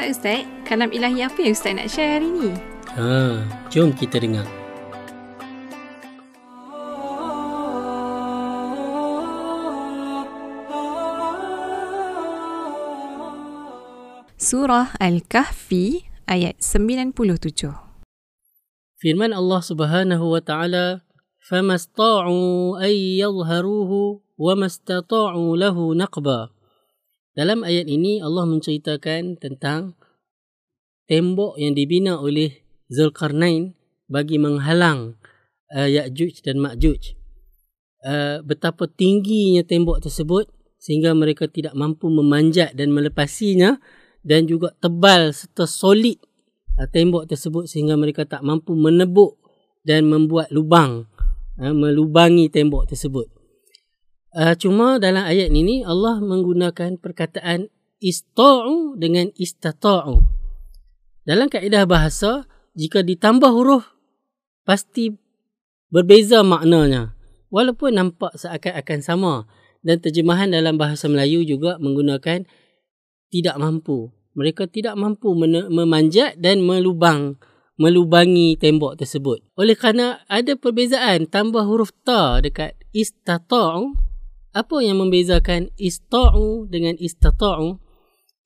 Ustaz-Ustaz, kalam ilahi apa yang Ustaz nak share hari ni? Ha, jom kita dengar. Surah Al-Kahfi ayat 97. Firman Allah Subhanahu wa taala, "Famasta'u ay yadhharuhu wa mastata'u lahu naqba." Dalam ayat ini Allah menceritakan tentang tembok yang dibina oleh Zulkarnain bagi menghalang uh, Ya'juj dan Ma'juj. Uh, betapa tingginya tembok tersebut sehingga mereka tidak mampu memanjat dan melepasinya dan juga tebal serta solid uh, tembok tersebut sehingga mereka tak mampu menebuk dan membuat lubang uh, melubangi tembok tersebut. Uh, cuma dalam ayat ini Allah menggunakan perkataan ista'u dengan istata'u. Dalam kaedah bahasa, jika ditambah huruf pasti berbeza maknanya. Walaupun nampak seakan-akan sama dan terjemahan dalam bahasa Melayu juga menggunakan tidak mampu. Mereka tidak mampu memanjat dan melubang melubangi tembok tersebut. Oleh kerana ada perbezaan tambah huruf ta dekat istata'u apa yang membezakan ista'u dengan istata'u?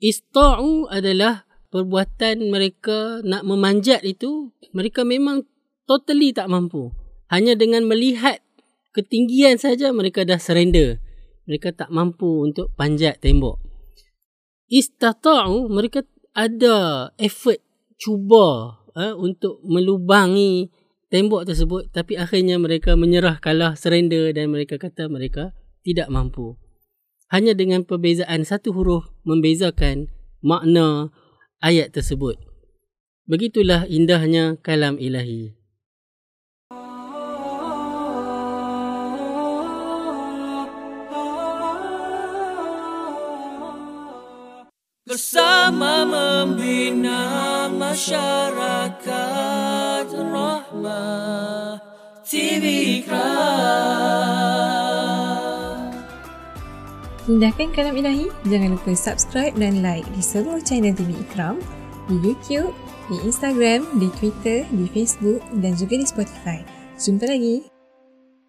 Ista'u adalah perbuatan mereka nak memanjat itu, mereka memang totally tak mampu. Hanya dengan melihat ketinggian saja mereka dah surrender. Mereka tak mampu untuk panjat tembok. Istata'u, mereka ada effort cuba uh, untuk melubangi tembok tersebut tapi akhirnya mereka menyerah kalah surrender dan mereka kata mereka tidak mampu. Hanya dengan perbezaan satu huruf membezakan makna ayat tersebut. Begitulah indahnya kalam ilahi. Bersama membina masyarakat rahmah TV Kram. Indahkan kalam ilahi? Jangan lupa subscribe dan like di seluruh channel TV Ikram, di YouTube, di Instagram, di Twitter, di Facebook dan juga di Spotify. Jumpa lagi!